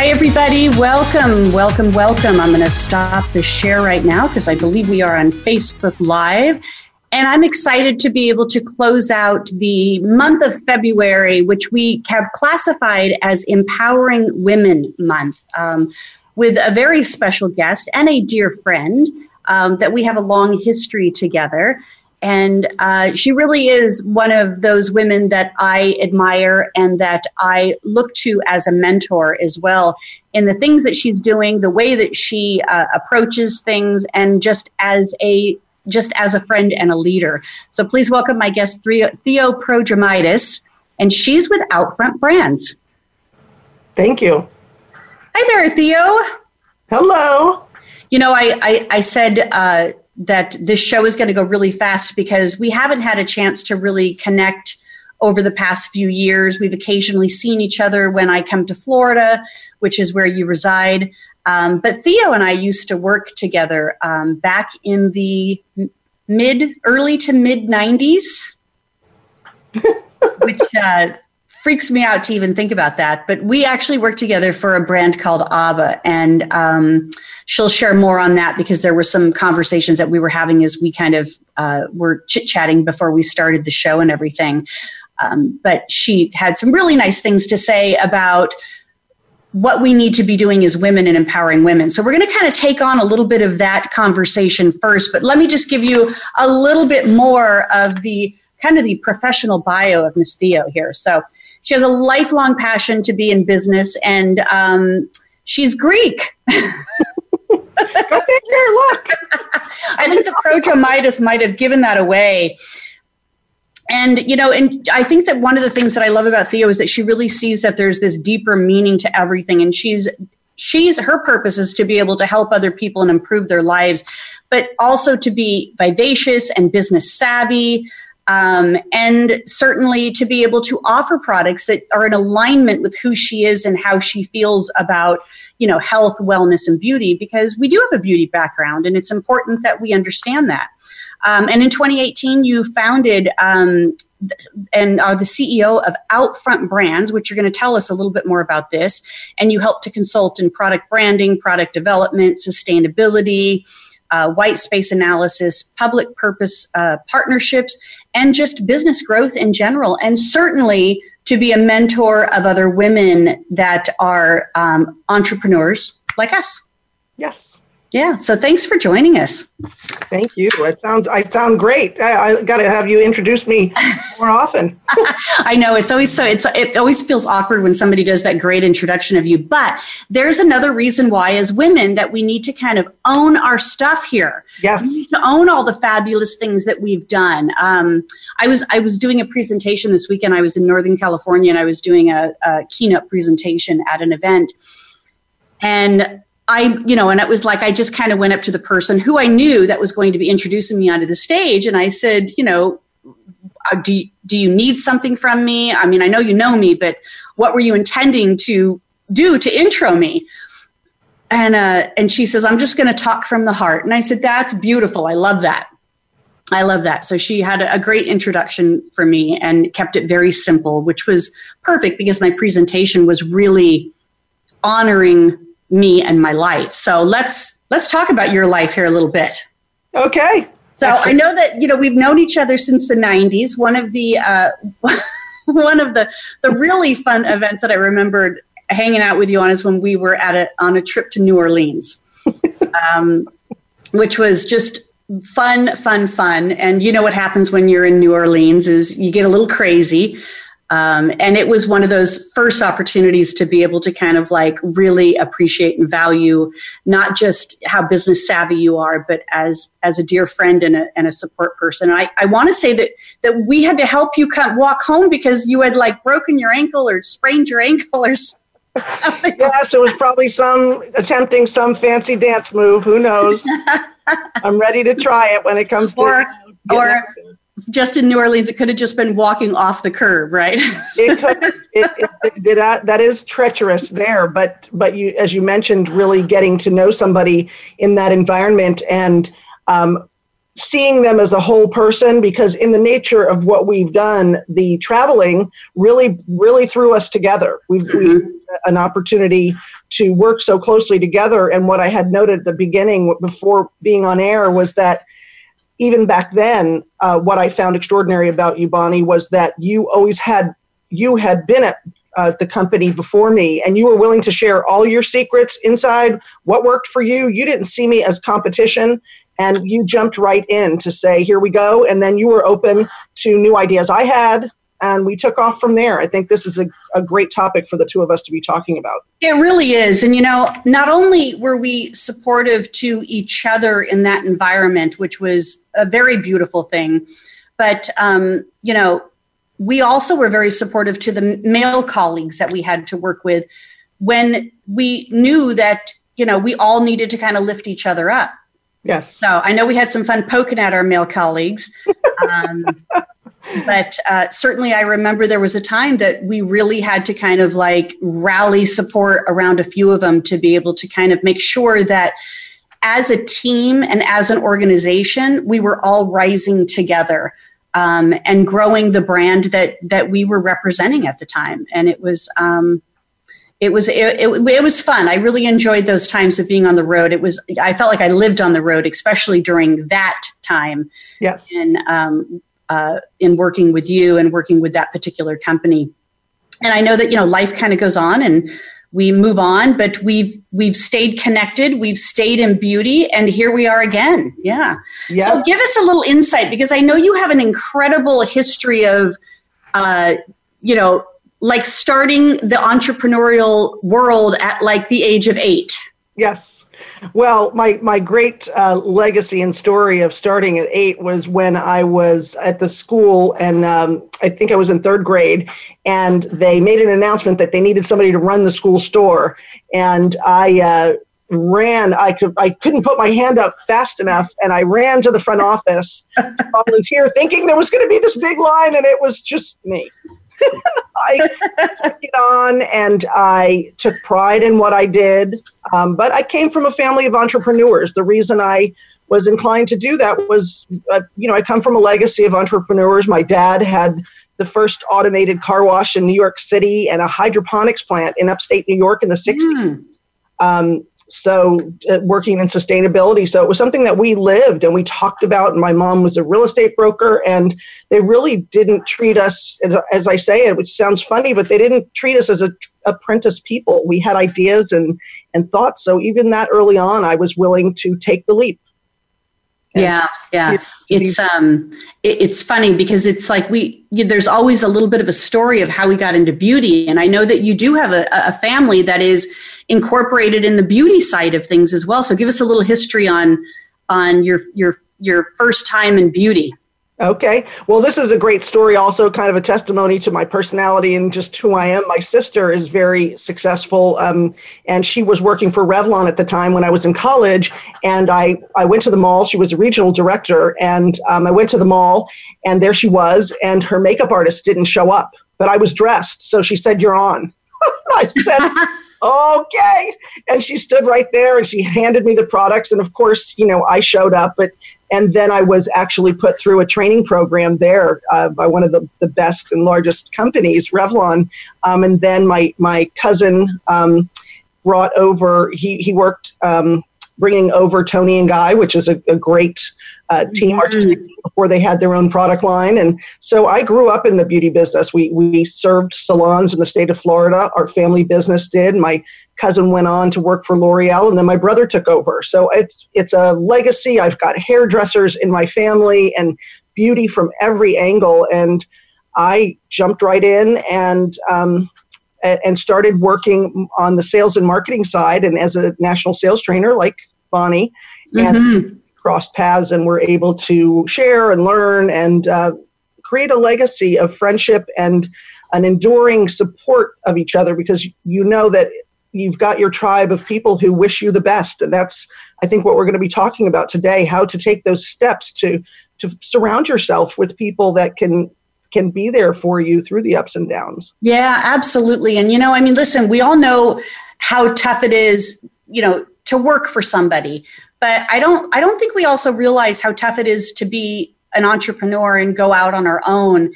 Hi, everybody. Welcome, welcome, welcome. I'm going to stop the share right now because I believe we are on Facebook Live. And I'm excited to be able to close out the month of February, which we have classified as Empowering Women Month, um, with a very special guest and a dear friend um, that we have a long history together. And uh, she really is one of those women that I admire and that I look to as a mentor as well in the things that she's doing, the way that she uh, approaches things, and just as a just as a friend and a leader. So please welcome my guest, Theo Prodromitis, and she's with Outfront Brands. Thank you. Hi there, Theo. Hello. You know, I, I, I said uh, that this show is going to go really fast because we haven't had a chance to really connect over the past few years. We've occasionally seen each other when I come to Florida, which is where you reside. Um, but Theo and I used to work together um, back in the mid, early to mid 90s, which uh, freaks me out to even think about that. But we actually worked together for a brand called ABBA. And um, she'll share more on that because there were some conversations that we were having as we kind of uh, were chit chatting before we started the show and everything. Um, but she had some really nice things to say about what we need to be doing as women and empowering women. So we're going to kind of take on a little bit of that conversation first, but let me just give you a little bit more of the kind of the professional bio of Miss Theo here. So she has a lifelong passion to be in business and um, she's Greek. Go figure, look. I think the Prodromitis might have given that away and you know and i think that one of the things that i love about theo is that she really sees that there's this deeper meaning to everything and she's she's her purpose is to be able to help other people and improve their lives but also to be vivacious and business savvy um, and certainly to be able to offer products that are in alignment with who she is and how she feels about you know health wellness and beauty because we do have a beauty background and it's important that we understand that um, and in 2018, you founded um, and are the CEO of Outfront Brands, which you're going to tell us a little bit more about this. And you help to consult in product branding, product development, sustainability, uh, white space analysis, public purpose uh, partnerships, and just business growth in general. And certainly to be a mentor of other women that are um, entrepreneurs like us. Yes. Yeah. So thanks for joining us. Thank you. It sounds I sound great. I, I got to have you introduce me more often. I know it's always so it's it always feels awkward when somebody does that great introduction of you. But there's another reason why, as women, that we need to kind of own our stuff here. Yes. We need to own all the fabulous things that we've done. Um, I was I was doing a presentation this weekend. I was in Northern California and I was doing a, a keynote presentation at an event. And I, you know, and it was like I just kind of went up to the person who I knew that was going to be introducing me onto the stage, and I said, you know, uh, do you, do you need something from me? I mean, I know you know me, but what were you intending to do to intro me? And uh, and she says, I'm just going to talk from the heart. And I said, that's beautiful. I love that. I love that. So she had a great introduction for me and kept it very simple, which was perfect because my presentation was really honoring me and my life. So let's let's talk about your life here a little bit. Okay. So Excellent. I know that you know we've known each other since the '90s. One of the uh, one of the the really fun events that I remembered hanging out with you on is when we were at a on a trip to New Orleans, um, which was just fun, fun, fun. And you know what happens when you're in New Orleans is you get a little crazy. Um, and it was one of those first opportunities to be able to kind of like really appreciate and value not just how business savvy you are, but as as a dear friend and a, and a support person. And I, I want to say that that we had to help you come, walk home because you had like broken your ankle or sprained your ankle or something. yes, it was probably some attempting some fancy dance move. Who knows? I'm ready to try it when it comes to or or just in New Orleans, it could have just been walking off the curb, right? it could. It, it, it, that, that is treacherous there, but but you, as you mentioned, really getting to know somebody in that environment and um, seeing them as a whole person because in the nature of what we've done the traveling really really threw us together we've, mm-hmm. we've an opportunity to work so closely together and what i had noted at the beginning before being on air was that even back then uh, what i found extraordinary about you bonnie was that you always had you had been at uh, the company before me and you were willing to share all your secrets inside what worked for you. You didn't see me as competition and you jumped right in to say here we go and then you were open to new ideas. I had and we took off from there. I think this is a, a great topic for the two of us to be talking about. It really is. And you know not only were we supportive to each other in that environment which was a very beautiful thing but um, you know we also were very supportive to the male colleagues that we had to work with when we knew that you know we all needed to kind of lift each other up. Yes. So i know we had some fun poking at our male colleagues. Um, but uh, certainly i remember there was a time that we really had to kind of like rally support around a few of them to be able to kind of make sure that as a team and as an organization we were all rising together um, and growing the brand that that we were representing at the time. And it was um, it was it, it, it, was fun. I really enjoyed those times of being on the road. It was I felt like I lived on the road, especially during that time. Yes. And um, uh, in working with you and working with that particular company. And I know that you know life kind of goes on and we move on but we've we've stayed connected we've stayed in beauty and here we are again yeah yes. so give us a little insight because i know you have an incredible history of uh, you know like starting the entrepreneurial world at like the age of eight yes well, my my great uh, legacy and story of starting at eight was when I was at the school, and um, I think I was in third grade, and they made an announcement that they needed somebody to run the school store, and I. Uh, ran i could i couldn't put my hand up fast enough and i ran to the front office to volunteer thinking there was going to be this big line and it was just me I took it on and I took pride in what I did. Um, but I came from a family of entrepreneurs. The reason I was inclined to do that was, uh, you know, I come from a legacy of entrepreneurs. My dad had the first automated car wash in New York City and a hydroponics plant in upstate New York in the 60s. Mm. Um, so uh, working in sustainability. So it was something that we lived and we talked about. And my mom was a real estate broker and they really didn't treat us as i say it which sounds funny but they didn't treat us as a, apprentice people. We had ideas and and thoughts. So even that early on i was willing to take the leap. Yeah yeah. it's um it, it's funny because it's like we you, there's always a little bit of a story of how we got into beauty. And i know that you do have a, a family that is incorporated in the beauty side of things as well so give us a little history on on your your your first time in beauty Okay. Well, this is a great story, also kind of a testimony to my personality and just who I am. My sister is very successful, um, and she was working for Revlon at the time when I was in college. And I, I went to the mall. She was a regional director, and um, I went to the mall, and there she was, and her makeup artist didn't show up, but I was dressed. So she said, You're on. I said, okay. And she stood right there and she handed me the products. And of course, you know, I showed up, but, and then I was actually put through a training program there uh, by one of the, the best and largest companies, Revlon. Um, and then my, my cousin um, brought over, he, he worked um, bringing over Toni and Guy, which is a, a great uh, team, mm-hmm. artistic team, before they had their own product line. And so I grew up in the beauty business. We we served salons in the state of Florida. Our family business did. My cousin went on to work for L'Oreal, and then my brother took over. So it's it's a legacy. I've got hairdressers in my family and beauty from every angle, and I jumped right in and. Um, and started working on the sales and marketing side and as a national sales trainer like Bonnie and mm-hmm crossed paths and were able to share and learn and uh, create a legacy of friendship and an enduring support of each other because you know that you've got your tribe of people who wish you the best. And that's i think what we're going to be talking about today how to take those steps to to surround yourself with people that can can be there for you through the ups and downs. Yeah absolutely. And you know i mean listen we all know how tough it is you know to work for somebody but i don't i don't think we also realize how tough it is to be an entrepreneur and go out on our own.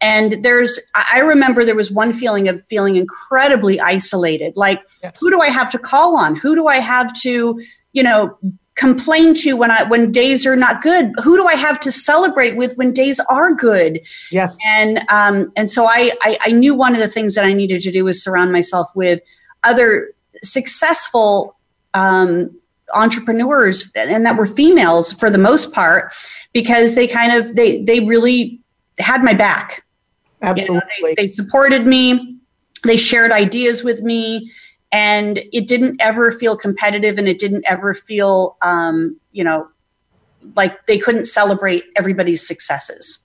And there's i remember there was one feeling of feeling incredibly isolated like yes. who do i have to call on? Who do i have to you know complain to when i when days are not good? Who do i have to celebrate with when days are good? Yes. And um and so i i, I knew one of the things that i needed to do was surround myself with other successful um entrepreneurs and that were females for the most part because they kind of they they really had my back Absolutely. You know, they, they supported me, they shared ideas with me, and it didn't ever feel competitive and it didn't ever feel, um, you know, like they couldn't celebrate everybody's successes.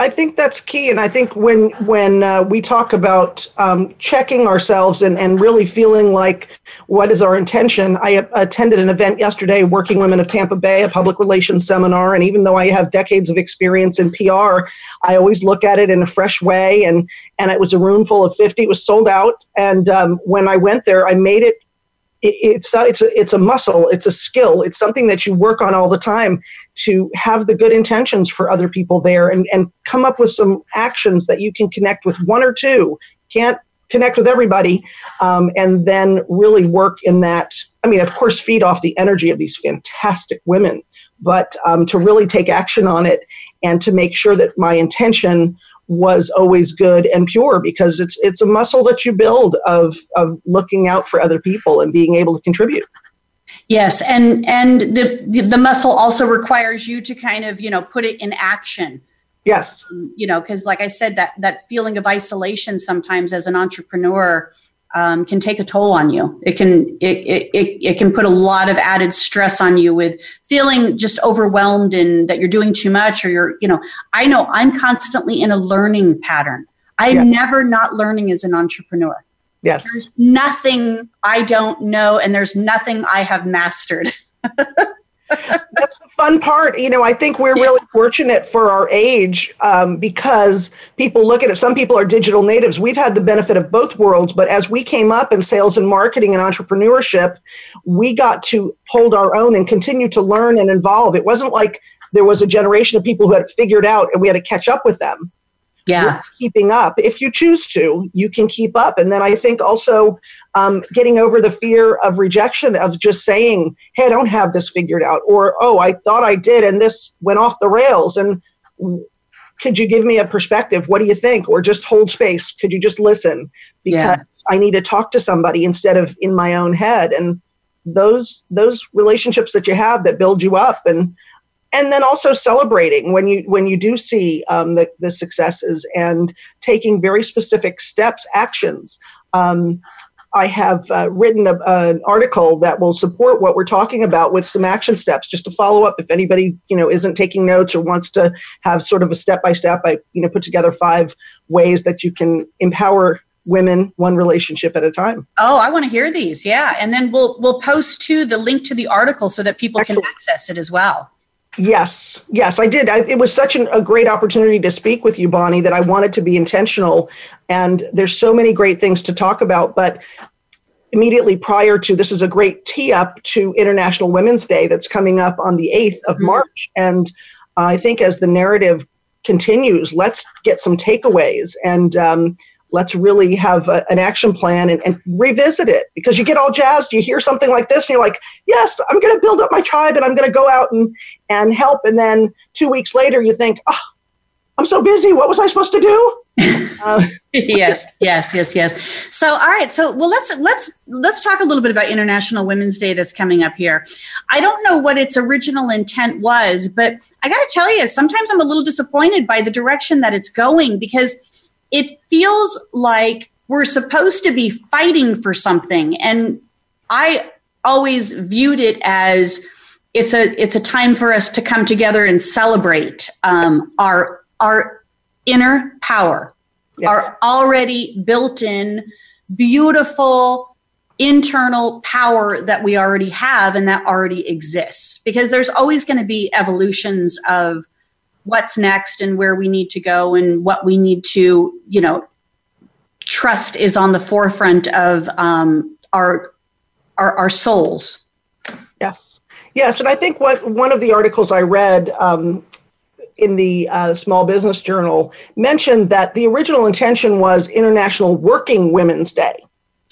I think that's key, and I think when when uh, we talk about um, checking ourselves and, and really feeling like what is our intention, I attended an event yesterday, Working Women of Tampa Bay, a public relations seminar, and even though I have decades of experience in PR, I always look at it in a fresh way, and and it was a room full of fifty, it was sold out, and um, when I went there, I made it it's a, it's a, it's a muscle it's a skill it's something that you work on all the time to have the good intentions for other people there and and come up with some actions that you can connect with one or two. Can't connect with everybody um, and then really work in that i mean of course feed off the energy of these fantastic women but um, to really take action on it and to make sure that my intention was always good and pure because it's it's a muscle that you build of of looking out for other people and being able to contribute. Yes, and and the the, muscle also requires you to kind of you know put it in action. Yes, you know because like I said that that feeling of isolation sometimes as an entrepreneur um, can take a toll on you. It can it, it, it, it can put a lot of added stress on you with feeling just overwhelmed and that you're doing too much or you're you know I know I'm constantly in a learning pattern. I'm yeah. never not learning as an entrepreneur. Yes. There's nothing I don't know and there's nothing I have mastered. That's the fun part. You know, I think we're yeah. really fortunate for our age um, because people look at it. Some people are digital natives. We've had the benefit of both worlds, but as we came up in sales and marketing and entrepreneurship, we got to hold our own and continue to learn and evolve. It wasn't like there was a generation of people who had figured out and we had to catch up with them yeah. Keeping up. If you choose to you can keep up. And then i think also um, getting over the fear of rejection of just saying hey i don't have this figured out or oh i thought i did and this went off the rails. And could you give me a perspective? What do you think? Or just hold space. Could you just listen? Because yeah. i need to talk to somebody instead of in my own head. And those those relationships that you have that build you up and and then also celebrating when you when you do see um, the, the successes and taking very specific steps actions um, i have uh, written a, an article that will support what we're talking about with some action steps just to follow up if anybody you know isn't taking notes or wants to have sort of a step by step i you know put together five ways that you can empower women one relationship at a time. Oh, I want to hear these. Yeah. And then we'll we'll post to the link to the article so that people Excellent. can access it as well. Yes, yes, I did. I, it was such an, a great opportunity to speak with you, Bonnie, that I wanted to be intentional. And there's so many great things to talk about. But immediately prior to this is a great tee up to International Women's Day that's coming up on the 8th of mm-hmm. March. And I think as the narrative continues, let's get some takeaways. And um, let's really have a, an action plan and, and, revisit it. Because you get all jazzed you hear something like this and you're like yes i'm going to build up my tribe and i'm going to go out and, and help. And then two weeks later you think oh i'm so busy. What was i supposed to do? Uh, yes yes yes yes. So all right so well let's let's let's talk a little bit about international women's day that's coming up here. I don't know what its original intent was but i got to tell you sometimes i'm a little disappointed by the direction that it's going because it feels like we're supposed to be fighting for something. And I always viewed it as it's a it's a time for us to come together and celebrate um, our our inner power, yes. our already built in beautiful internal power that we already have and that already exists because there's always going to be evolutions of what's next and where we need to go and what we need to you know trust is on the forefront of um, our, our our souls yes yes and i think what one of the articles i read um, in the uh, Small Business Journal mentioned that the original intention was International Working Women's Day.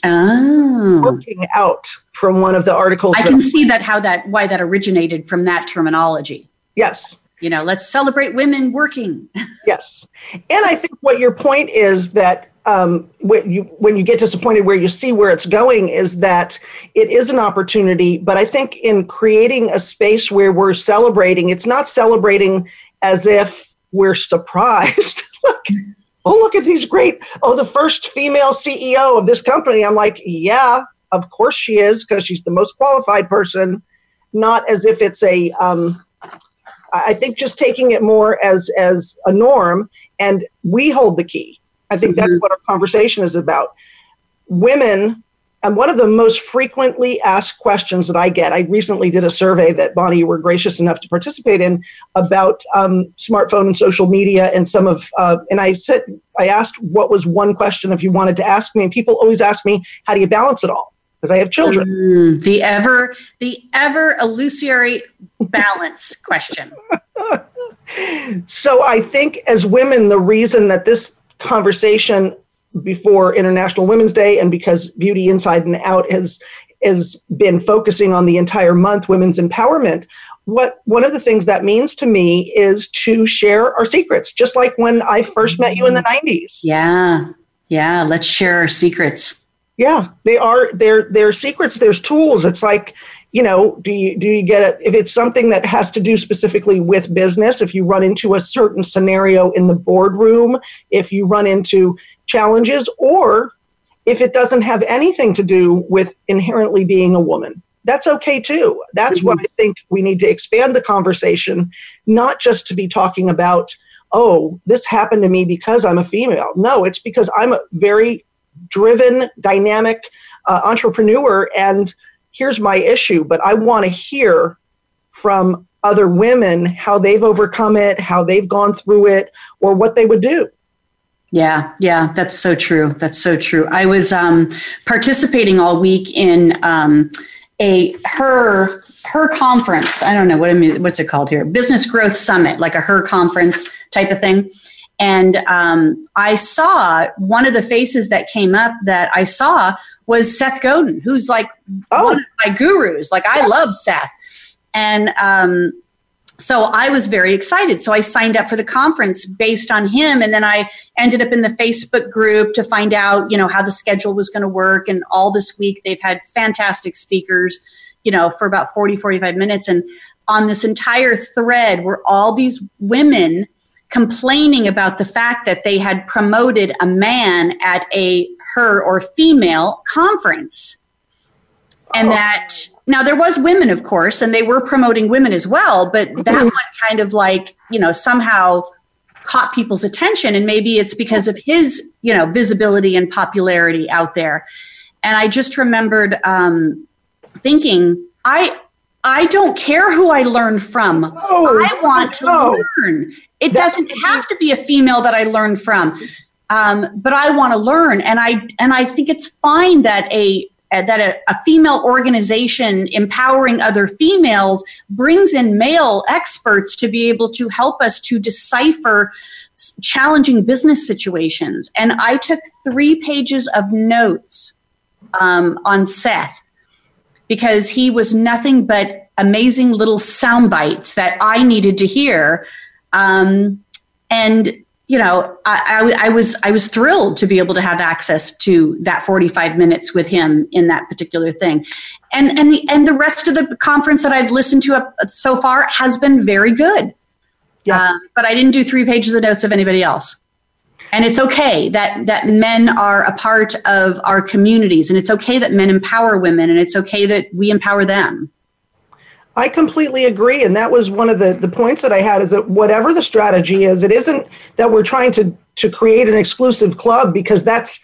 Oh. Working out from one of the articles. I can see that how that why that originated from that terminology. Yes. You know, let's celebrate women working. yes. And I think what your point is that um, when you when you get disappointed where you see where it's going is that it is an opportunity but i think in creating a space where we're celebrating it's not celebrating as if we're surprised look oh look at these great oh the first female ceo of this company i'm like yeah of course she is because she's the most qualified person not as if it's a um, i think just taking it more as as a norm and we hold the key I think mm-hmm. that's what our conversation is about. Women, and one of the most frequently asked questions that I get, I recently did a survey that Bonnie, you were gracious enough to participate in about um, smartphone and social media and some of, uh, and I said, I asked what was one question if you wanted to ask me, and people always ask me, how do you balance it all? Because I have children. Mm, the ever, the ever illusory balance question. so I think as women, the reason that this conversation before International Women's Day and because Beauty Inside and Out has has been focusing on the entire month women's empowerment what one of the things that means to me is to share our secrets just like when I first met you in the 90s yeah. Yeah. Let's share our secrets yeah they are they're they're secrets there's tools. It's like you know do you do you get it? If it's something that has to do specifically with business if you run into a certain scenario in the boardroom if you run into challenges or if it doesn't have anything to do with inherently being a woman. That's okay too. That's mm-hmm. what i think we need to expand the conversation not just to be talking about oh this happened to me because i'm a female. No it's because i'm a very driven dynamic uh, entrepreneur and here's my issue, but I want to hear from other women how they've overcome it, how they've gone through it, or what they would do. Yeah, yeah, that's so true. That's so true. I was um, participating all week in um, a her her conference. I don't know what I mean, what's it called here? Business Growth Summit, like a her conference type of thing. And um, I saw one of the faces that came up that I saw was Seth Godin, who's like oh. one of my gurus. Like I love Seth. And um, so I was very excited. So I signed up for the conference based on him. And then I ended up in the Facebook group to find out, you know, how the schedule was going to work. And all this week they've had fantastic speakers, you know, for about 40, 45 minutes. And on this entire thread were all these women complaining about the fact that they had promoted a man at a her or female conference. And oh. that now there was women, of course, and they were promoting women as well, but that mm-hmm. one kind of like, you know, somehow caught people's attention. And maybe it's because of his, you know, visibility and popularity out there. And I just remembered um, thinking, I I don't care who I learn from. Oh, I want to oh. learn. It That's doesn't have to be a female that I learn from, um, but I want to learn, and I and I think it's fine that a that a, a, female organization empowering other females brings in male experts to be able to help us to decipher challenging business situations. And I took three pages of notes um, on Seth because he was nothing but amazing little sound bites that I needed to hear. Um, and you know, I, I, I, was I was thrilled to be able to have access to that 45 minutes with him in that particular thing, and and the and the rest of the conference that I've listened to up so far has been very good. Yeah, uh, but I didn't do three pages of notes of anybody else and it's okay that that men are a part of our communities and it's okay that men empower women and it's okay that we empower them I completely agree. And that was one of the, the points that I had is that whatever the strategy is, it isn't that we're trying to, to create an exclusive club because that's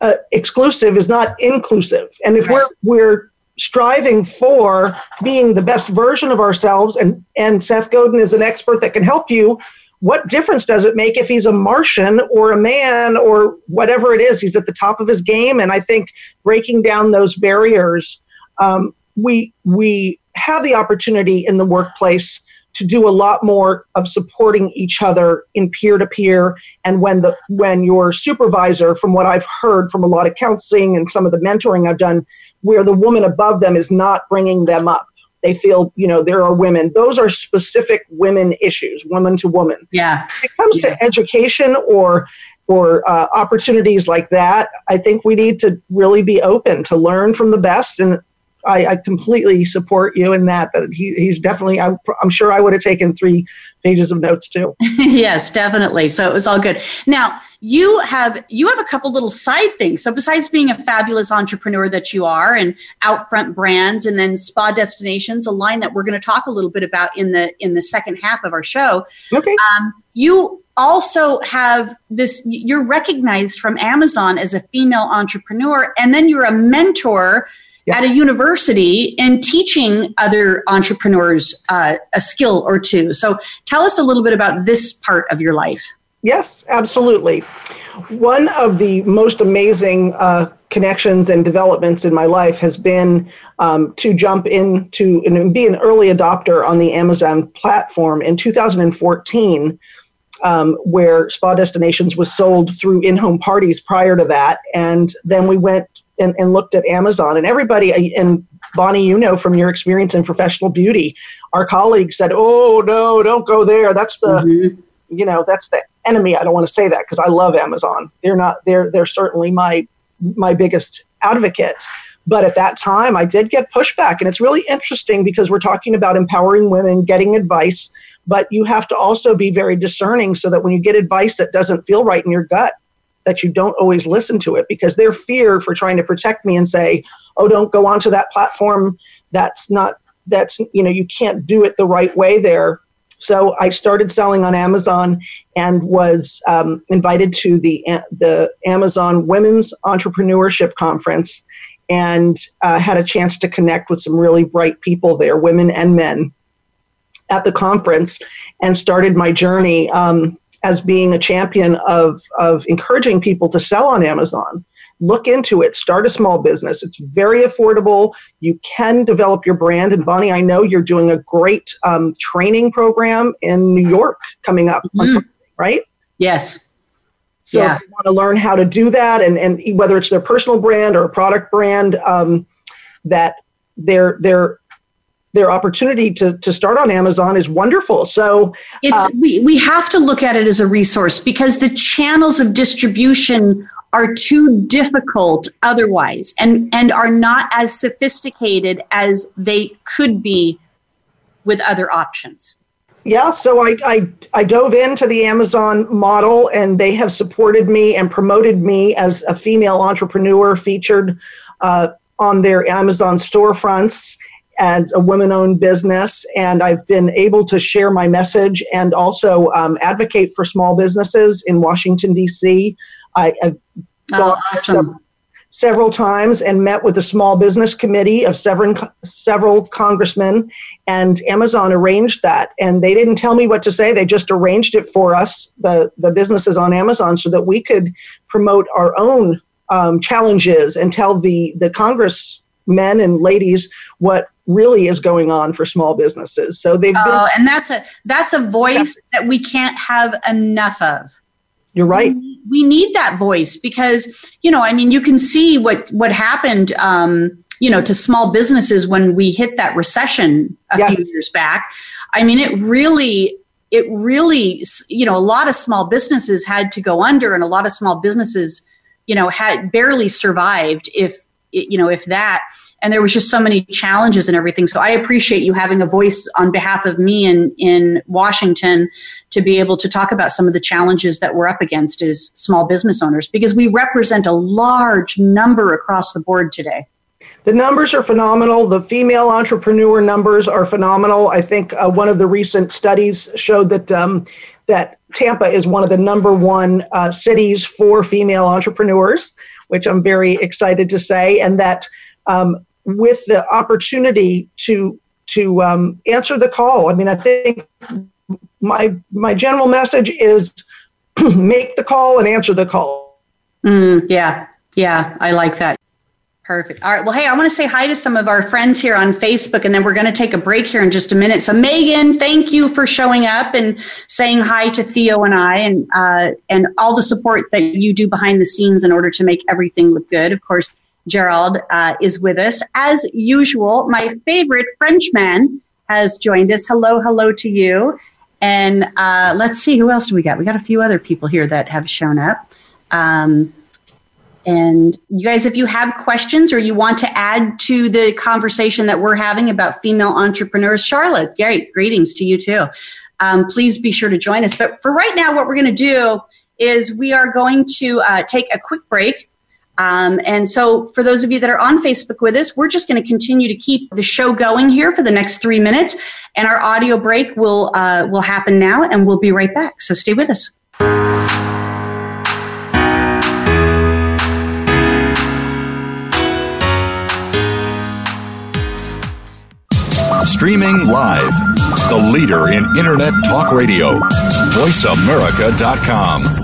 uh, exclusive is not inclusive. And if right. we're we're striving for being the best version of ourselves, and and Seth Godin is an expert that can help you. What difference does it make if he's a Martian or a man or whatever it is? He's at the top of his game, and I think breaking down those barriers, um, we we have the opportunity in the workplace to do a lot more of supporting each other in peer to peer and when the when your supervisor from what I've heard from a lot of counseling and some of the mentoring I've done where the woman above them is not bringing them up they feel you know there are women those are specific women issues woman to woman yeah when it comes yeah. to education or or uh, opportunities like that i think we need to really be open to learn from the best and I, I completely support you in that. That he, he's definitely. I'm, I'm sure I would have taken three pages of notes too. yes, definitely. So it was all good. Now you have you have a couple little side things. So besides being a fabulous entrepreneur that you are, and Outfront Brands, and then Spa Destinations, a line that we're going to talk a little bit about in the in the second half of our show. Okay. Um, you also have this you're recognized from amazon as a female entrepreneur and then you're a mentor yeah. at a university and teaching other entrepreneurs uh, a skill or two. So tell us a little bit about this part of your life. Yes, absolutely. One of the most amazing uh, connections and developments in my life has been um, to jump into and be an early adopter on the Amazon platform in 2014. Um, where Spa Destinations was sold through in home parties prior to that. And then we went and, and looked at Amazon, and everybody, and Bonnie, you know from your experience in professional beauty, our colleagues said, "Oh no, don't go there. That's the, mm-hmm. You know, that's the enemy." I don't want to say that because I love Amazon. They're not. They're they're certainly my my biggest advocate. But at that time, I did get pushback, and it's really interesting because we're talking about empowering women, getting advice, but you have to also be very discerning so that when you get advice that doesn't feel right in your gut, that you don't always listen to it because they're feared for trying to protect me and say, oh, don't go onto that platform. That's not, that's, you know, you can't do it the right way there. So I started selling on Amazon and was um, invited to the, the Amazon Women's Entrepreneurship Conference and uh, had a chance to connect with some really bright people there, women and men, at the conference and started my journey. Um, as being a champion of, of encouraging people to sell on Amazon. Look into it, start a small business. It's very affordable. You can develop your brand. And Bonnie, I know you're doing a great um, training program in New York coming up, mm-hmm. right? Yes. So yeah. if you want to learn how to do that, and, and whether it's their personal brand or a product brand, um, that they're they're their opportunity to, to start on Amazon is wonderful. So it's uh, we, we have to look at it as a resource because the channels of distribution are too difficult otherwise and, and are not as sophisticated as they could be with other options. Yeah, so I, I, I dove into the Amazon model and they have supported me and promoted me as a female entrepreneur featured uh, on their Amazon storefronts as a women owned business, and I've been able to share my message and also um, advocate for small businesses in Washington, D.C. I, have oh, awesome. several, several, times and met with the small business committee of several, several congressmen, and Amazon arranged that. And they didn't tell me what to say, they just arranged it for us, the, the businesses on Amazon, so that we could promote our own um, challenges and tell the, the Congress men and ladies what really is going on for small businesses. So they've oh, been, and that's a that's a voice yeah. that we can't have enough of. You're right. We, we, need that voice because you know, I mean, you can see what what happened. Um, you know, to small businesses when we hit that recession a yes. few years back. I mean, it really it really you know a lot of small businesses had to go under and a lot of small businesses you know had barely survived if you know if that and there was just so many challenges and everything so i appreciate you having a voice on behalf of me in in washington to be able to talk about some of the challenges that we're up against as small business owners because we represent a large number across the board today the numbers are phenomenal. The female entrepreneur numbers are phenomenal. I think uh, one of the recent studies showed that um, that Tampa is one of the number one uh, cities for female entrepreneurs. which I'm very excited to say, and that um, with the opportunity to to um, answer the call. I mean, I think my my general message is make the call and answer the call. Mm, yeah, yeah, I like that. Perfect. All right. Well, hey, I want to say hi to some of our friends here on Facebook, and then we're going to take a break here in just a minute. So, Megan, thank you for showing up and saying hi to Theo and I, and uh, and all the support that you do behind the scenes in order to make everything look good. Of course, Gerald uh, is with us as usual. My favorite Frenchman has joined us. Hello, hello to you. And uh, let's see who else do we got. We got a few other people here that have shown up. Um, and you guys, if you have questions or you want to add to the conversation that we're having about female entrepreneurs, Charlotte, great, greetings to you too. Um, please be sure to join us. But for right now, what we're going to do is we are going to uh, take a quick break. Um, and so, for those of you that are on Facebook with us, we're just going to continue to keep the show going here for the next three minutes, and our audio break will uh, will happen now, and we'll be right back. So, stay with us. Streaming live. The leader in Internet talk radio. VoiceAmerica.com.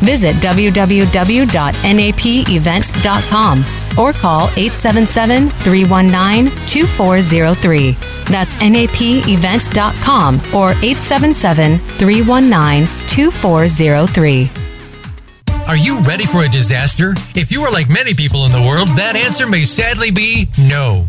Visit www.napevents.com or call 877 319 2403. That's napevents.com or 877 319 2403. Are you ready for a disaster? If you are like many people in the world, that answer may sadly be no.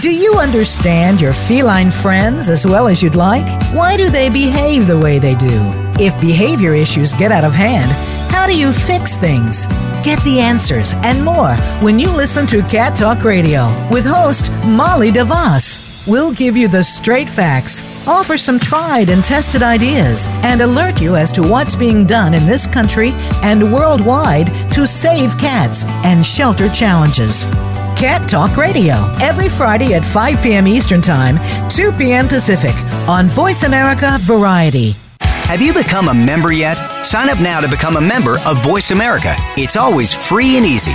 Do you understand your feline friends as well as you'd like? Why do they behave the way they do? If behavior issues get out of hand, how do you fix things? Get the answers and more when you listen to Cat Talk Radio with host Molly DeVoss. We'll give you the straight facts, offer some tried and tested ideas, and alert you as to what's being done in this country and worldwide to save cats and shelter challenges. Cat Talk Radio every Friday at 5 p.m. Eastern Time, 2 p.m. Pacific on Voice America Variety. Have you become a member yet? Sign up now to become a member of Voice America. It's always free and easy.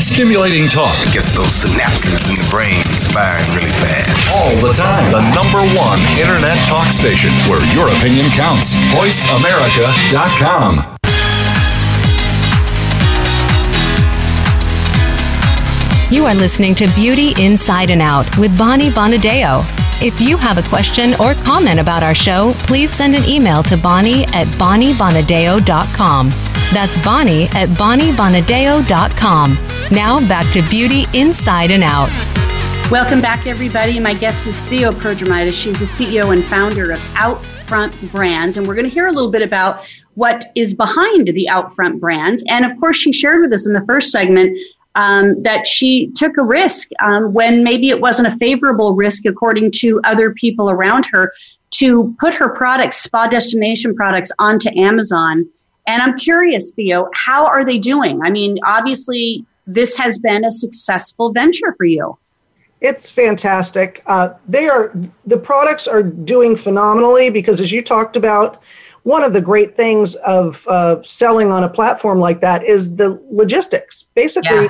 Stimulating talk gets those synapses in the brain firing really fast. all the time. The number one internet talk station where your opinion counts. VoiceAmerica.com. You are listening to Beauty Inside and Out with Bonnie Bonadeo. If you have a question or comment about our show, please send an email to Bonnie at BonnieBonadeo.com. That's Bonnie at BonnieBonadeo.com. Now back to Beauty Inside and Out. Welcome back, everybody. My guest is Theo Prodromitis. She's the CEO and founder of Outfront Brands. And we're going to hear a little bit about what is behind the Outfront Brands. And of course, she shared with us in the first segment um, that she took a risk um, when maybe it wasn't a favorable risk according to other people around her to put her products, spa destination products, onto Amazon. And I'm curious, Theo, how are they doing? I mean, obviously, this has been a successful venture for you. It's fantastic. Uh, they are the products are doing phenomenally because, as you talked about, one of the great things of uh, selling on a platform like that is the logistics. Basically, yeah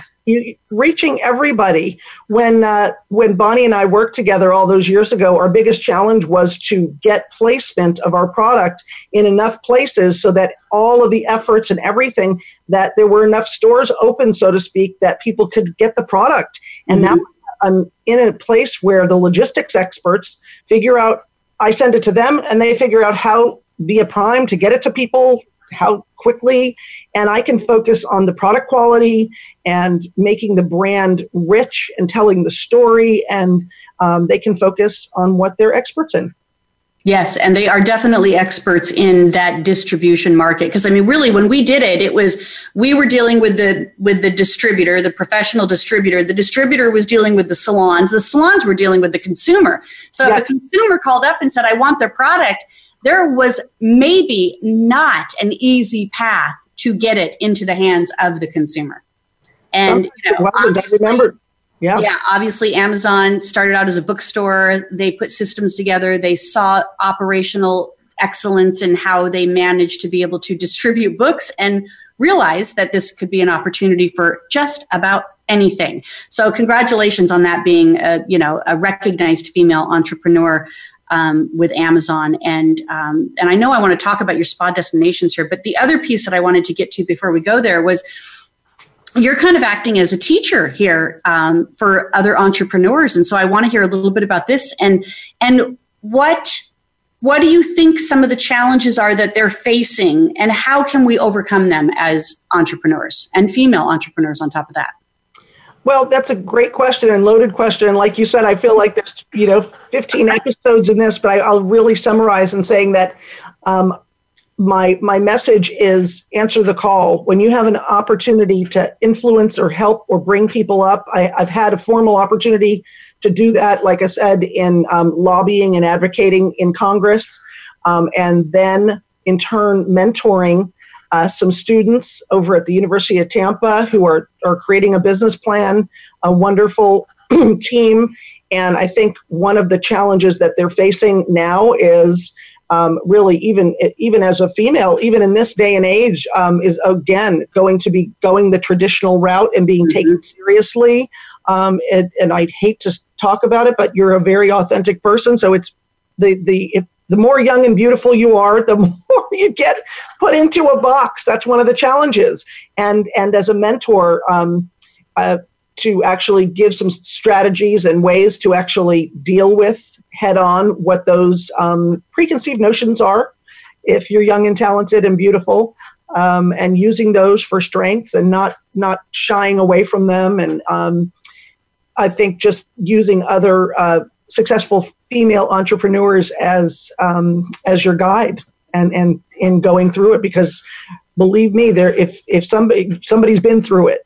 reaching everybody. When uh, when Bonnie and I worked together all those years ago, our biggest challenge was to get placement of our product in enough places so that all of the efforts and everything that there were enough stores open, so to speak, that people could get the product. And mm-hmm. now I'm in a place where the logistics experts figure out. I send it to them, and they figure out how via Prime to get it to people how quickly and i can focus on the product quality and making the brand rich and telling the story and um, they can focus on what they're experts in Yes, and they are definitely experts in that distribution market. Because I mean, really, when we did it, it was we were dealing with the with the distributor, the professional distributor. The distributor was dealing with the salons. The salons were dealing with the consumer. So if the consumer called up and said, "I want their product," there was maybe not an easy path to get it into the hands of the consumer. And you know, I remember. Yeah. Yeah. Obviously, Amazon started out as a bookstore. They put systems together. They saw operational excellence in how they managed to be able to distribute books and realized that this could be an opportunity for just about anything. So, congratulations on that being a you know a recognized female entrepreneur um, with Amazon. And um, and I know I want to talk about your spa destinations here, but the other piece that I wanted to get to before we go there was you're kind of acting as a teacher here um, for other entrepreneurs, and so I want to hear a little bit about this and and what what do you think some of the challenges are that they're facing, and how can we overcome them as entrepreneurs and female entrepreneurs on top of that? Well, that's a great question and loaded question. Like you said, I feel like there's you know 15 episodes in this, but I, will really summarize in saying that um, my my message is answer the call when you have an opportunity to influence or help or bring people up. I, have had a formal opportunity to do that, like I said, in um, lobbying and advocating in Congress, um, and then in turn mentoring uh, some students over at the University of Tampa who are, are creating a business plan, a wonderful team. And I think one of the challenges that they're facing now is um, really even even as a female, even in this day and age, um, is again going to be going the traditional route and being mm-hmm. taken seriously. Um, and, and I'd hate to talk about it, but you're a very authentic person, so it's the the if the more young and beautiful you are, the more you get put into a box. That's one of the challenges. And and as a mentor, um, uh, to actually give some strategies and ways to actually deal with head on what those um, preconceived notions are. If you're young and talented and beautiful, um, and using those for strengths and not not shying away from them, and um, I think just using other uh, successful female entrepreneurs as um, as your guide and and in going through it because believe me there if if somebody somebody's been through it.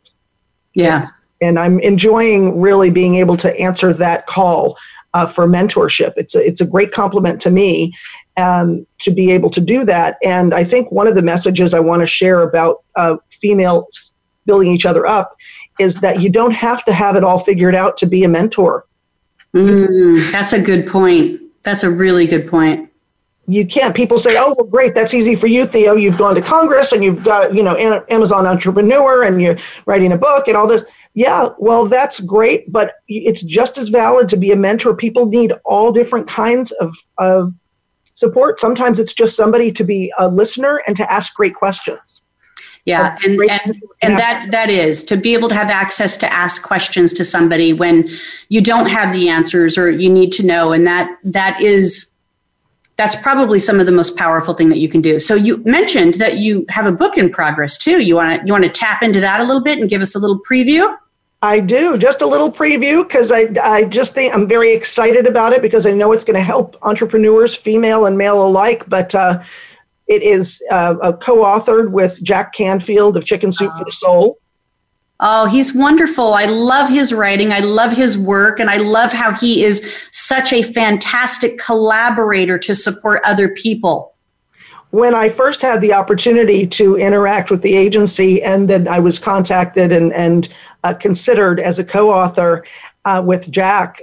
Yeah. And i'm enjoying really being able to answer that call uh, for mentorship. It's a, it's a great compliment to me um, to be able to do that. And i think one of the messages i want to share about uh, females building each other up is that you don't have to have it all figured out to be a mentor Mm, that's a good point. That's a really good point. You can't. People say, "Oh, well, great. That's easy for you, Theo. You've gone to Congress and you've got, you know, Amazon entrepreneur and you're writing a book and all this." Yeah, well, that's great, but it's just as valid to be a mentor. People need all different kinds of of support. Sometimes it's just somebody to be a listener and to ask great questions yeah and and, and that that is to be able to have access to ask questions to somebody when you don't have the answers or you need to know and that that is that's probably some of the most powerful thing that you can do. So you mentioned that you have a book in progress too. You want to you want to tap into that a little bit and give us a little preview? I do just a little preview because I, I just think I'm very excited about it because I know it's going to help entrepreneurs, female and male alike. But uh, it is uh, co-authored with Jack Canfield of Chicken Soup for the Soul. Oh, he's wonderful. I love his writing. I love his work. And I love how he is such a fantastic collaborator to support other people. When I first had the opportunity to interact with the agency, and then I was contacted and, and uh, considered as a co author, uh, with Jack,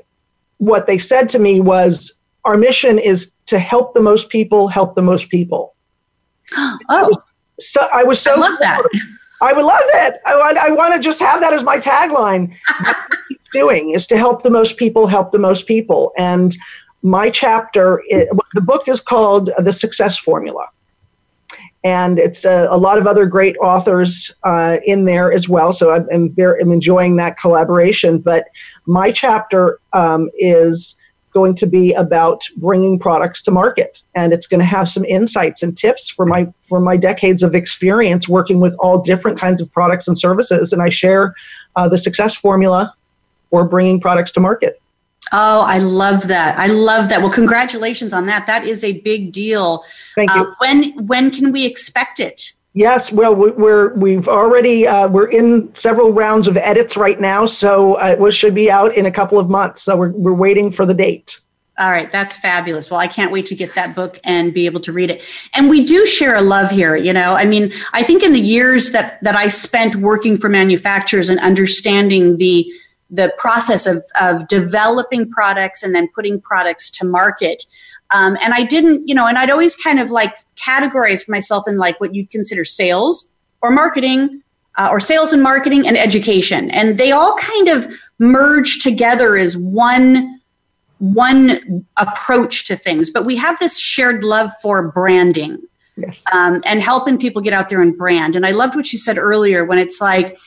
what they said to me was, "Our mission is to help the most people, help the most people." Oh, I was so I was so I love that. I would love that. I want, I want to just have that as my tagline. That's what I keep doing is to help the most people, help the most people. And my chapter, i the book is called The Success Formula. And it's a, a lot of other great authors uh, in there as well. So I'm, I'm very I'm enjoying that collaboration. But my chapter um, is going to be about bringing products to market and it's going to have some insights and tips for my for my decades of experience working with all different kinds of products and services and i share uh, the success formula for bringing products to market Oh, I love that. I love that. Well, congratulations on that. That is a big deal. Thank you. Uh, when when can we expect it? Yes, well, we- we're we've already uh, we're in several rounds of edits right now, so uh, it should be out in a couple of months. So we're we're waiting for the date. All right, that's fabulous. Well, I can't wait to get that book and be able to read it. And we do share a love here, you know. I mean, I think in the years that that I spent working for manufacturers and understanding the the process of of developing products and then putting products to market. Um, and I didn't, you know, and I'd always kind of like categorized myself in like what you'd consider sales or marketing uh, or sales and marketing and education. And they all kind of merge together as one one approach to things. But we have this shared love for branding Yes. um, and helping people get out there and brand. And I loved what you said earlier when it's like,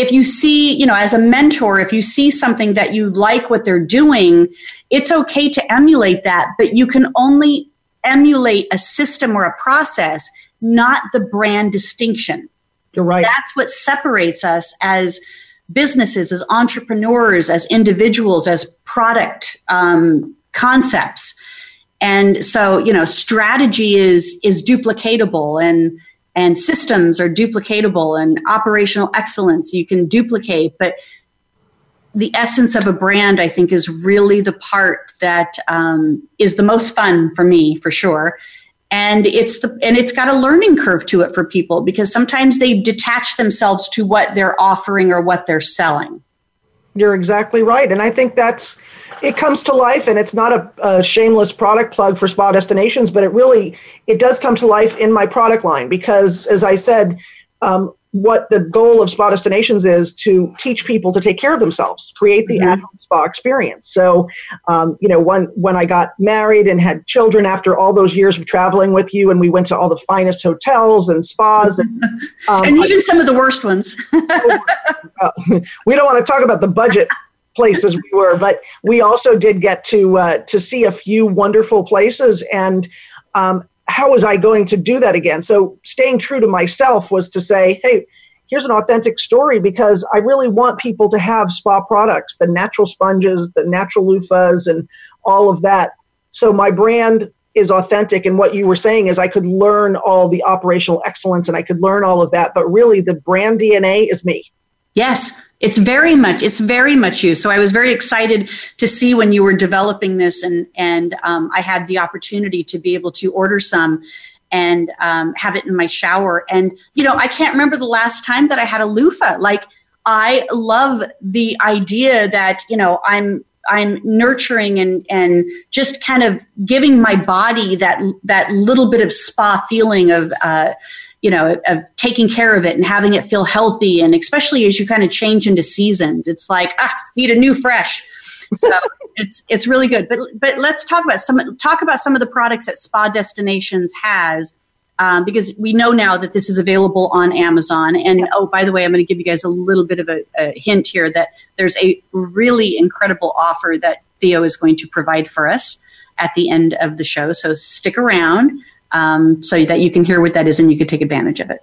if you see, you know, as a mentor, if you see something that you like what they're doing, it's okay to emulate that, but you can only emulate a system or a process, not the brand distinction. You're right. That's what separates us as businesses, as entrepreneurs, as individuals, as product um, concepts. And so, you know, strategy is is duplicatable and and systems are duplicatable and operational excellence you can duplicate, but the essence of a brand, I think, is really the part that um, is the most fun for me, for sure. And it's the and it's got a learning curve to it for people because sometimes they detach themselves to what they're offering or what they're selling. You're exactly right. And I think that's, it comes to life and it's not a, a, shameless product plug for spa destinations, but it really, it does come to life in my product line because as I said, um, what the goal of spa destinations is to teach people to take care of themselves, create the mm-hmm. at-home spa experience. So, um, you know, when when I got married and had children after all those years of traveling with you, and we went to all the finest hotels and spas, and, um, and even I, some of the worst ones. uh, we don't want to talk about the budget places we were, but we also did get to uh, to see a few wonderful places and. Um, how was I going to do that again? So staying true to myself was to say, hey, here's an authentic story because I really want people to have spa products, the natural sponges, the natural loofahs, and all of that. So my brand is authentic. And what you were saying is I could learn all the operational excellence and I could learn all of that. But really, the brand DNA is me. Yes, it's very much it's very much you. So i was very excited to see when you were developing this and and um, i had the opportunity to be able to order some and um, have it in my shower. And you know i can't remember the last time that i had a loofah. Like i love the idea that you know i'm i'm nurturing and and just kind of giving my body that that little bit of spa feeling of uh, you know of taking care of it and having it feel healthy. And especially as you kind of change into seasons it's like ah need a new fresh. So it's it's really good. But but let's talk about some talk about some of the products that spa destinations has um, because we know now that this is available on Amazon. And oh, by the way, I'm going to give you guys a little bit of a, a hint here that there's a really incredible offer that Theo is going to provide for us at the end of the show. So stick around um, so that you can hear what that is and you can take advantage of it.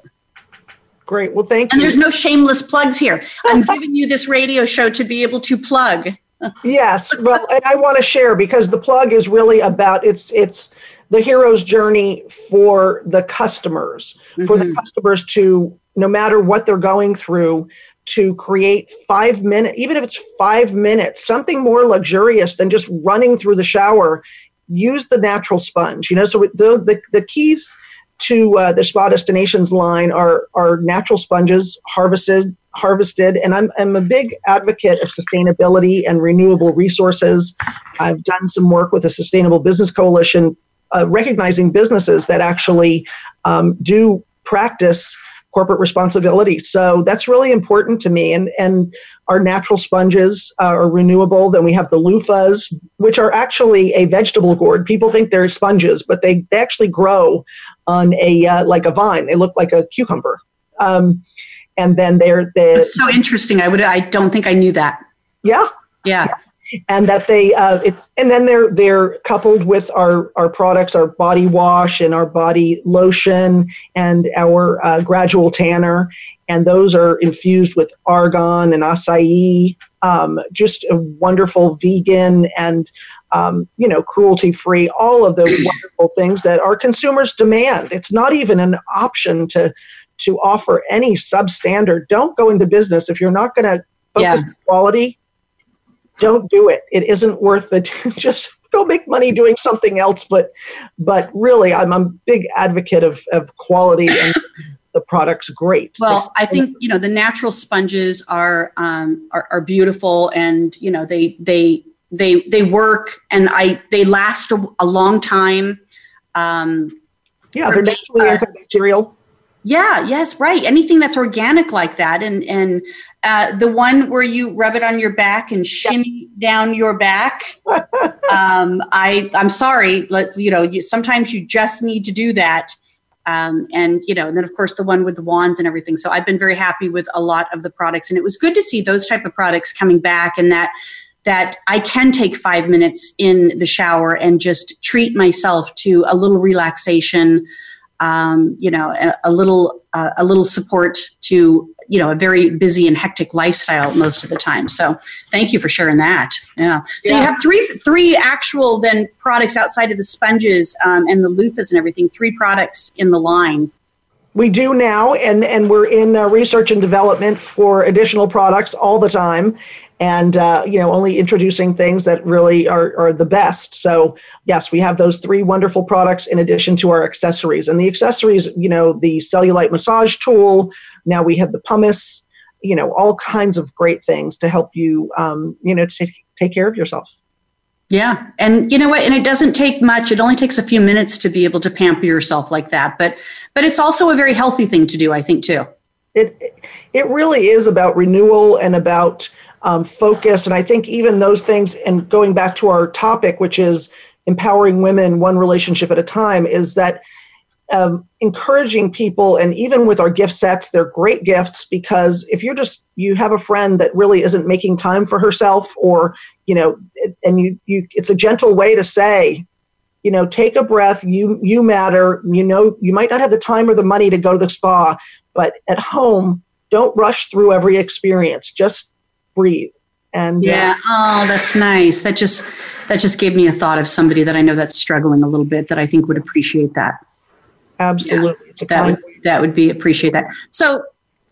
Great. Well, thank and you. And there's no shameless plugs here. I'm giving you this radio show to be able to plug. yes. Well, and I want to share because the plug is really about it's it's the hero's journey for the customers, mm-hmm. for the mm-hmm. customers to no matter what they're going through to create five minutes, even if it's five minutes, something more luxurious than just running through the shower use the natural sponge. You know, so the the, the keys to uh, the spa destinations line are are natural sponges harvested harvested. And I'm, I'm a big advocate of sustainability and renewable resources. I've done some work with a Sustainable Business Coalition, uh, recognizing businesses that actually um, do practice corporate responsibility. So that's really important to me. And and our natural sponges uh, are renewable. Then we have the loofahs, which are actually a vegetable gourd. People think they're sponges, but they, they actually grow on a uh, like a vine. They look like a cucumber. Um, and then they're they so interesting. I would I don't think I knew that. Yeah. Yeah. yeah and that they uh, it's and then they're they're coupled with our our products our body wash and our body lotion and our uh, gradual tanner. And those are infused with argan and acai um, just a wonderful vegan and um, you know cruelty free all of those wonderful things that our consumers demand. It's not even an option to to offer any substandard. Don't go into business if you're not going to focus yeah. on quality don't do it. It isn't worth it. Just go make money doing something else. But but really, I'm a big advocate of, of quality and the product's great. Well, I think you know the natural sponges are um, are, are beautiful, and you know they they they they work, and I they last a, a long time. Um, yeah, they're naturally uh, antibacterial. Yeah, yes, right. Anything that's organic like that, and and uh, the one where you rub it on your back and shimmy yeah. down your back. um, I I'm sorry, let, you know, you, sometimes you just need to do that. Um, and you know, and then of course the one with the wands and everything. So I've been very happy with a lot of the products, and it was good to see those type of products coming back, and that that I can take five minutes in the shower and just treat myself to a little relaxation um, you know, a, a little uh, a little support to you know a very busy and hectic lifestyle most of the time. So thank you for sharing that. Yeah. So yeah. you have three three actual then products outside of the sponges um, and the loofahs and everything. Three products in the line. We do now, and and we're in uh, research and development for additional products all the time and uh, you know only introducing things that really are, are the best. So yes we have those three wonderful products in addition to our accessories. And the accessories you know the cellulite massage tool now we have the pumice you know all kinds of great things to help you um, you know to take care of yourself yeah. And you know what? And it doesn't take much. It only takes a few minutes to be able to pamper yourself like that. But but it's also a very healthy thing to do, I think, too. It it really is about renewal and about um, focus. And I think even those things, and going back to our topic, which is empowering women one relationship at a time, is that um, encouraging people and even with our gift sets they're great gifts because if you're just you have a friend that really isn't making time for herself or you know and you you it's a gentle way to say you know take a breath you you matter you know you might not have the time or the money to go to the spa but at home don't rush through every experience just breathe. And uh, yeah uh, oh that's nice. That just that just gave me a thought of somebody that i know that's struggling a little bit that i think would appreciate that absolutely. Yeah, that would that would be appreciate that. So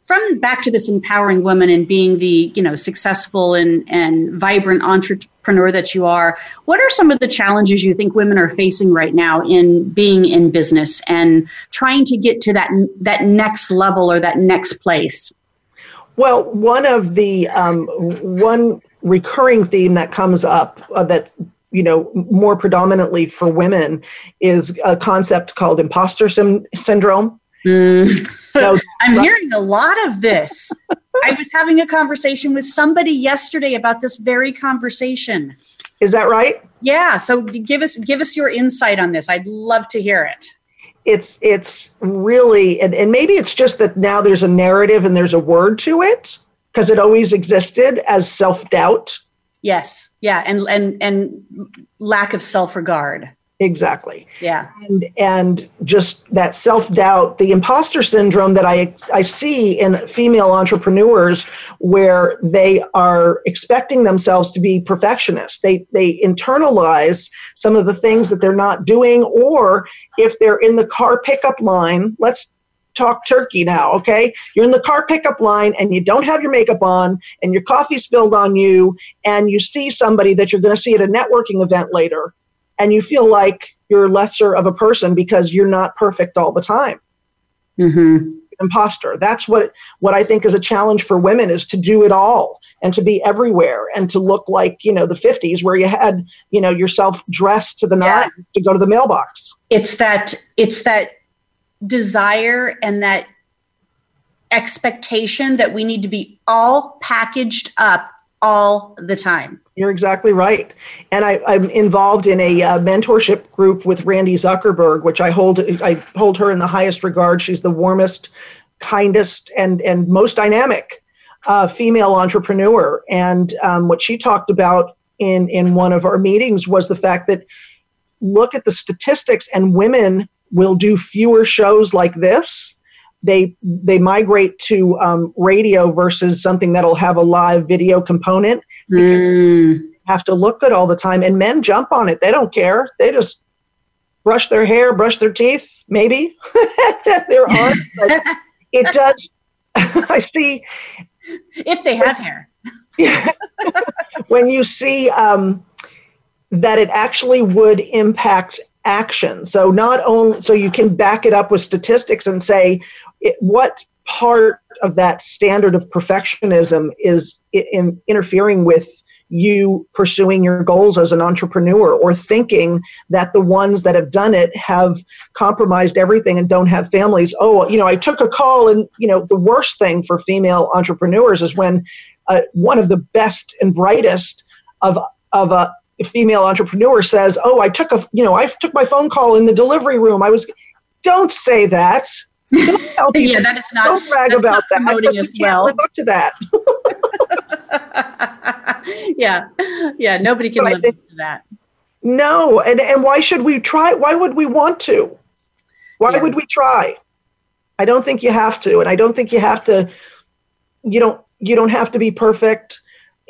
from back to this empowering woman and being the you know successful and and vibrant entrepreneur that you are what are some of the challenges you think women are facing right now in being in business and trying to get to that that next level or that next place? Well, one of the um, one recurring theme that comes up uh, that you know more predominantly for women is a concept called imposter sim- syndrome. Mm. So, I'm hearing a lot of this. I was having a conversation with somebody yesterday about this very conversation. Is that right? Yeah. So give us give us your insight on this. I'd love to hear it it's it's really and, and maybe it's just that now there's a narrative and there's a word to it because it always existed as self-doubt yes. Yeah. And and and lack of self-regard. Exactly. Yeah. And and just that self-doubt the imposter syndrome that i i see in female entrepreneurs where they are expecting themselves to be perfectionists. They they internalize some of the things that they're not doing or if they're in the car pickup line let's talk turkey now, okay? You're in the car pickup line and you don't have your makeup on and your coffee spilled on you and you see somebody that you're going to see at a networking event later and you feel like you're lesser of a person because you're not perfect all the time. Mm-hmm. imposter. That's what what I think is a challenge for women is to do it all and to be everywhere and to look like you know the 50s where you had you know yourself dressed to the nines yeah. to go to the mailbox. It's that it's that desire and that expectation that we need to be all packaged up all the time. You're exactly right. And I, am involved in a uh, mentorship group with Randi Zuckerberg, which I hold I hold her in the highest regard. She's the warmest, kindest, and and most dynamic uh, female entrepreneur. And um, what she talked about in in one of our meetings was the fact that look at the statistics, and women will do fewer shows like this they they migrate to um, radio versus something that'll have a live video component. Mm. Have to look good all the time, and men jump on it. They don't care. They just brush their hair, brush their teeth, maybe their arms. But it does. I see. If they have hair. when you see um, that it actually would impact action. So not only so you can back it up with statistics and say it, what part of that standard of perfectionism is in interfering with you pursuing your goals as an entrepreneur or thinking that the ones that have done it have compromised everything and don't have families oh you know i took a call and you know the worst thing for female entrepreneurs is when uh, one of the best and brightest of of a female entrepreneur says oh i took a you know i took my phone call in the delivery room i was don't say that yeah, that is not. Don't brag about that. Promoting as well. Live up to that. yeah, yeah. Nobody can but live think, up to that. No, and and why should we try? Why would we want to? Why yeah. would we try? I don't think you have to, and I don't think you have to. You don't. You don't have to be perfect.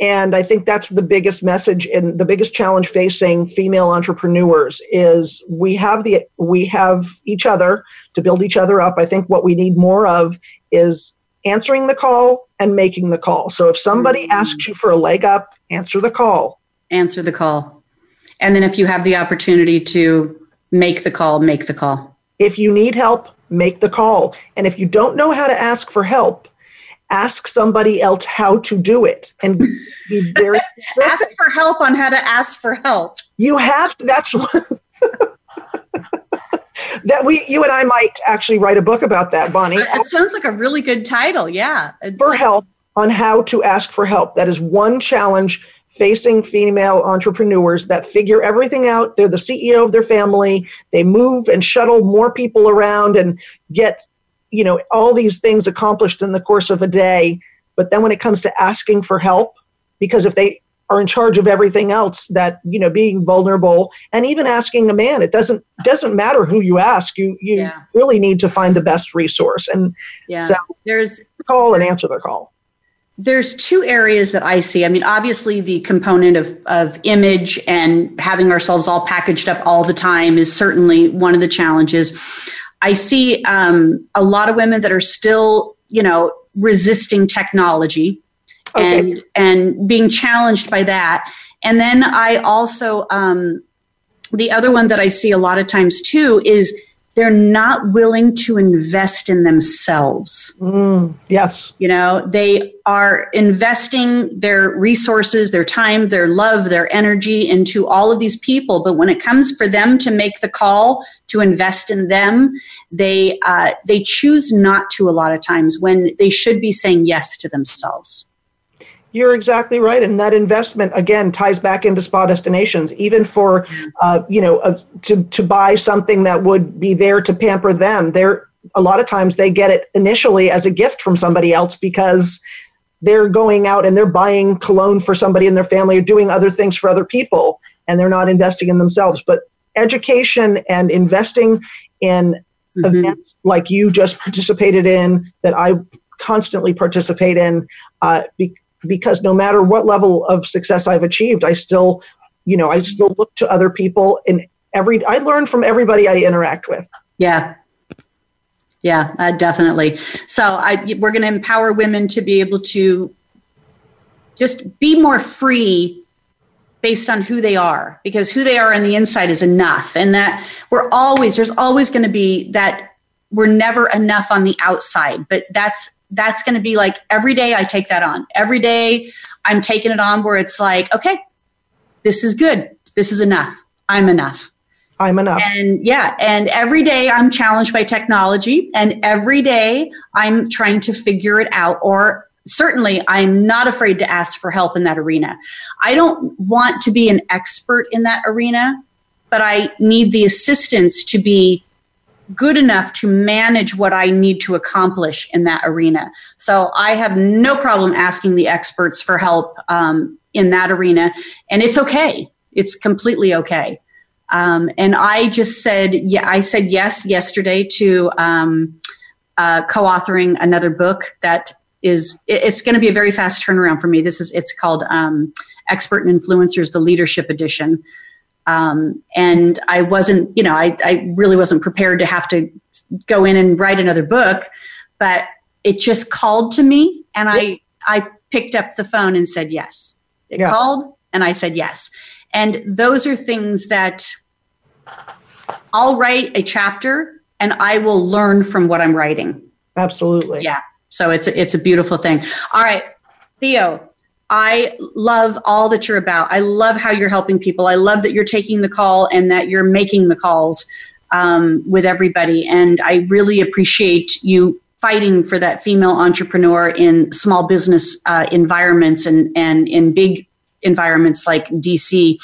And I think that's the biggest message and the biggest challenge facing female entrepreneurs is we have the we have each other to build each other up. I think what we need more of is answering the call and making the call. So if somebody mm-hmm. asks you for a leg up, answer the call. Answer the call. And then if you have the opportunity to make the call, make the call. If you need help, make the call. And if you don't know how to ask for help, ask somebody else how to do it and be very ask for help on how to ask for help. You have to that's that we you and i might actually write a book about that bonnie. It sounds like a really good title yeah. It's, for help on how to ask for help. That is one challenge facing female entrepreneurs that figure everything out. They're the ceo of their family. They move and shuttle more people around and get you know all these things accomplished in the course of a day but then when it comes to asking for help because if they are in charge of everything else that you know being vulnerable and even asking a man it doesn't doesn't matter who you ask you you yeah. really need to find the best resource and yeah so there's call and answer the call there's two areas that I see. I mean, obviously, the component of, of image and having ourselves all packaged up all the time is certainly one of the challenges. I see um, a lot of women that are still, you know, resisting technology okay. and and being challenged by that. And then I also um, the other one that I see a lot of times too is they're not willing to invest in themselves. Mm, yes. You know, they are investing their resources, their time, their love, their energy into all of these people. But when it comes for them to make the call to invest in them, they uh, they choose not to a lot of times when they should be saying yes to themselves. You're exactly right, and that investment again ties back into spa destinations. Even for, uh, you know, uh, to to buy something that would be there to pamper them. They're a lot of times they get it initially as a gift from somebody else because they're going out and they're buying cologne for somebody in their family or doing other things for other people, and they're not investing in themselves. But education and investing in mm-hmm. events like you just participated in that I constantly participate in uh, be- because no matter what level of success I've achieved, I still, you know, I still look to other people and every, I learn from everybody I interact with. Yeah. Yeah, uh, definitely. So I, we're going to empower women to be able to just be more free based on who they are because who they are on the inside is enough and that we're always there's always going to be that we're never enough on the outside, but that's that's going to be like every day I take that on. Every day I'm taking it on where it's like, okay, this is good. This is enough. I'm enough. I'm enough. And yeah, and every day I'm challenged by technology, and every day I'm trying to figure it out. Or certainly, I'm not afraid to ask for help in that arena. I don't want to be an expert in that arena, but I need the assistance to be good enough to manage what I need to accomplish in that arena. So I have no problem asking the experts for help um, in that arena, and it's okay. It's completely okay. Um, and I just said, yeah, I said yes yesterday to um, uh, co-authoring another book that is. It, it's going to be a very fast turnaround for me. This is. It's called um, Expert and Influencers: The Leadership Edition. Um, and I wasn't, you know, I, I really wasn't prepared to have to go in and write another book, but it just called to me, and I I picked up the phone and said yes. It yeah. called, and I said yes. And those are things that I'll write a chapter and I will learn from what I'm writing. Absolutely. Yeah. So it's a, it's a beautiful thing. All right, Theo, I love all that you're about. I love how you're helping people. I love that you're taking the call and that you're making the calls um, with everybody. And I really appreciate you fighting for that female entrepreneur in small business uh, environments and, and in big environments like DC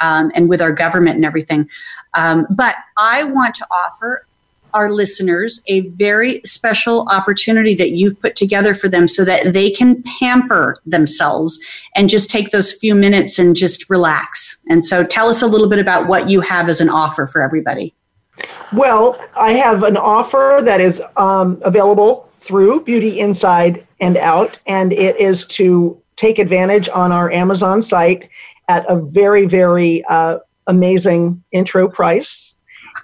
um, and with our government and everything. Um, but I want to offer our listeners a very special opportunity that you've put together for them so that they can pamper themselves and just take those few minutes and just relax. And so tell us a little bit about what you have as an offer for everybody. Well, I have an offer that is um, available through Beauty Inside and Out, and it is to take advantage on our Amazon site at a very, very uh, amazing intro price,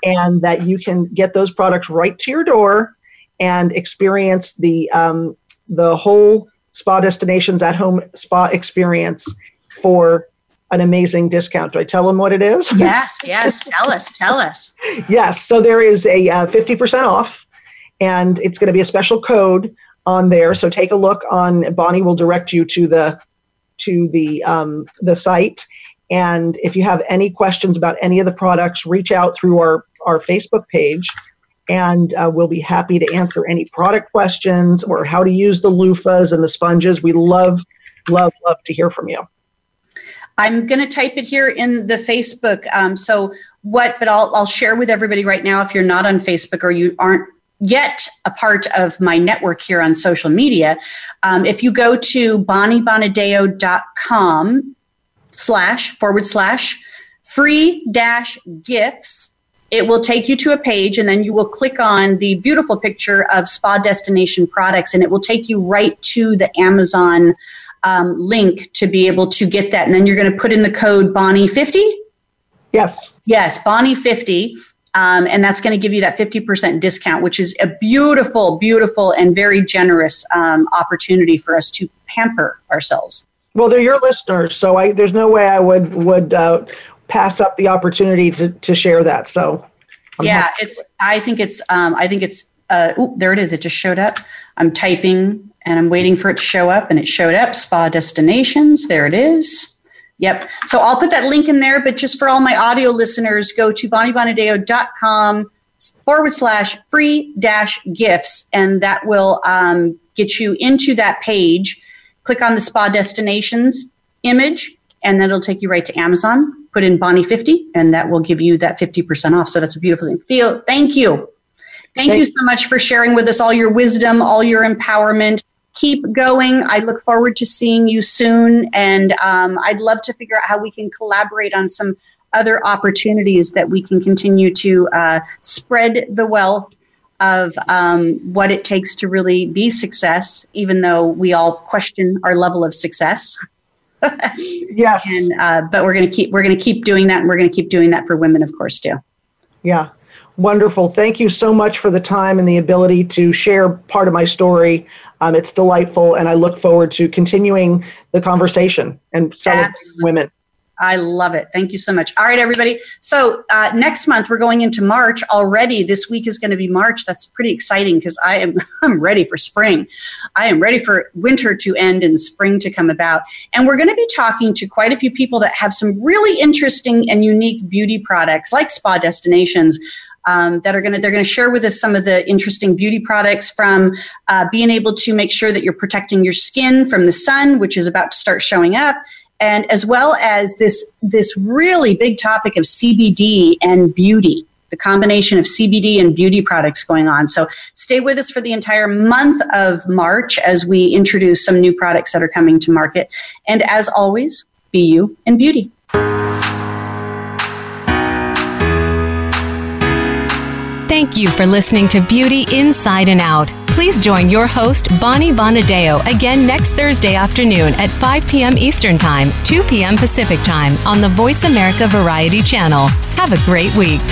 and that you can get those products right to your door and experience the um, the whole spa destinations at home spa experience for an amazing discount. Do I tell them what it is? Yes, yes. tell us, tell us. Yes. So there is a uh, 50% off, and it's going to be a special code on there. So take a look on Bonnie will direct you to the to the um, the site. And if you have any questions about any of the products, reach out through our our Facebook page, and uh, we'll be happy to answer any product questions or how to use the loofahs and the sponges. We love love love to hear from you. I'm going to type it here in the Facebook. Um, so what? But I'll I'll share with everybody right now. If you're not on Facebook or you aren't yet a part of my network here on social media, um, if you go to bonniebonadeo.com slash forward slash free dash gifts, it will take you to a page and then you will click on the beautiful picture of spa destination products and it will take you right to the Amazon um, link to be able to get that. And then you're going to put in the code Bonnie50. Yes. Yes, Bonnie50. Um, and that's going to give you that 50% discount, which is a beautiful, beautiful, and very generous um, opportunity for us to pamper ourselves. Well, they're your listeners, so I, there's no way I would would uh, pass up the opportunity to, to share that. So, I'm yeah, it's. I think it's. Um, I think it's. Uh, ooh, there it is. It just showed up. I'm typing and I'm waiting for it to show up, and it showed up. Spa destinations. There it is. Yep. So I'll put that link in there, but just for all my audio listeners, go to bonniebonadeo.com forward slash free dash gifts, and that will um, get you into that page. Click on the spa destinations image, and then it'll take you right to Amazon. Put in Bonnie 50, and that will give you that 50% off. So that's a beautiful thing. Feel, thank you. Thank, thank you so much for sharing with us all your wisdom, all your empowerment keep going. I look forward to seeing you soon. And um, I'd love to figure out how we can collaborate on some other opportunities that we can continue to uh, spread the wealth of um, what it takes to really be success, even though we all question our level of success. Yes. And, uh, but we're going to keep we're going to keep doing that, and we're going to keep doing that for women, of course, too. Yeah. Wonderful. Thank you so much for the time and the ability to share part of my story. Um, it's delightful, and I look forward to continuing the conversation and celebrating women. I love it. Thank you so much. All right, everybody. So uh, next month we're going into March already. This week is going to be March. That's pretty exciting because I am I'm ready for spring. I am ready for winter to end and spring to come about. And we're going to be talking to quite a few people that have some really interesting and unique beauty products like spa destinations. Um, that are going to they're going to share with us some of the interesting beauty products from uh, being able to make sure that you're protecting your skin from the sun which is about to start showing up and as well as this this really big topic of CBD and beauty the combination of CBD and beauty products going on. So stay with us for the entire month of March as we introduce some new products that are coming to market. And as always, be you and beauty. Thank you for listening to Beauty Inside and Out. Please join your host, Bonnie Bonadeo, again next Thursday afternoon at 5 p.m. Eastern Time, 2 p.m. Pacific Time on the Voice America Variety Channel. Have a great week.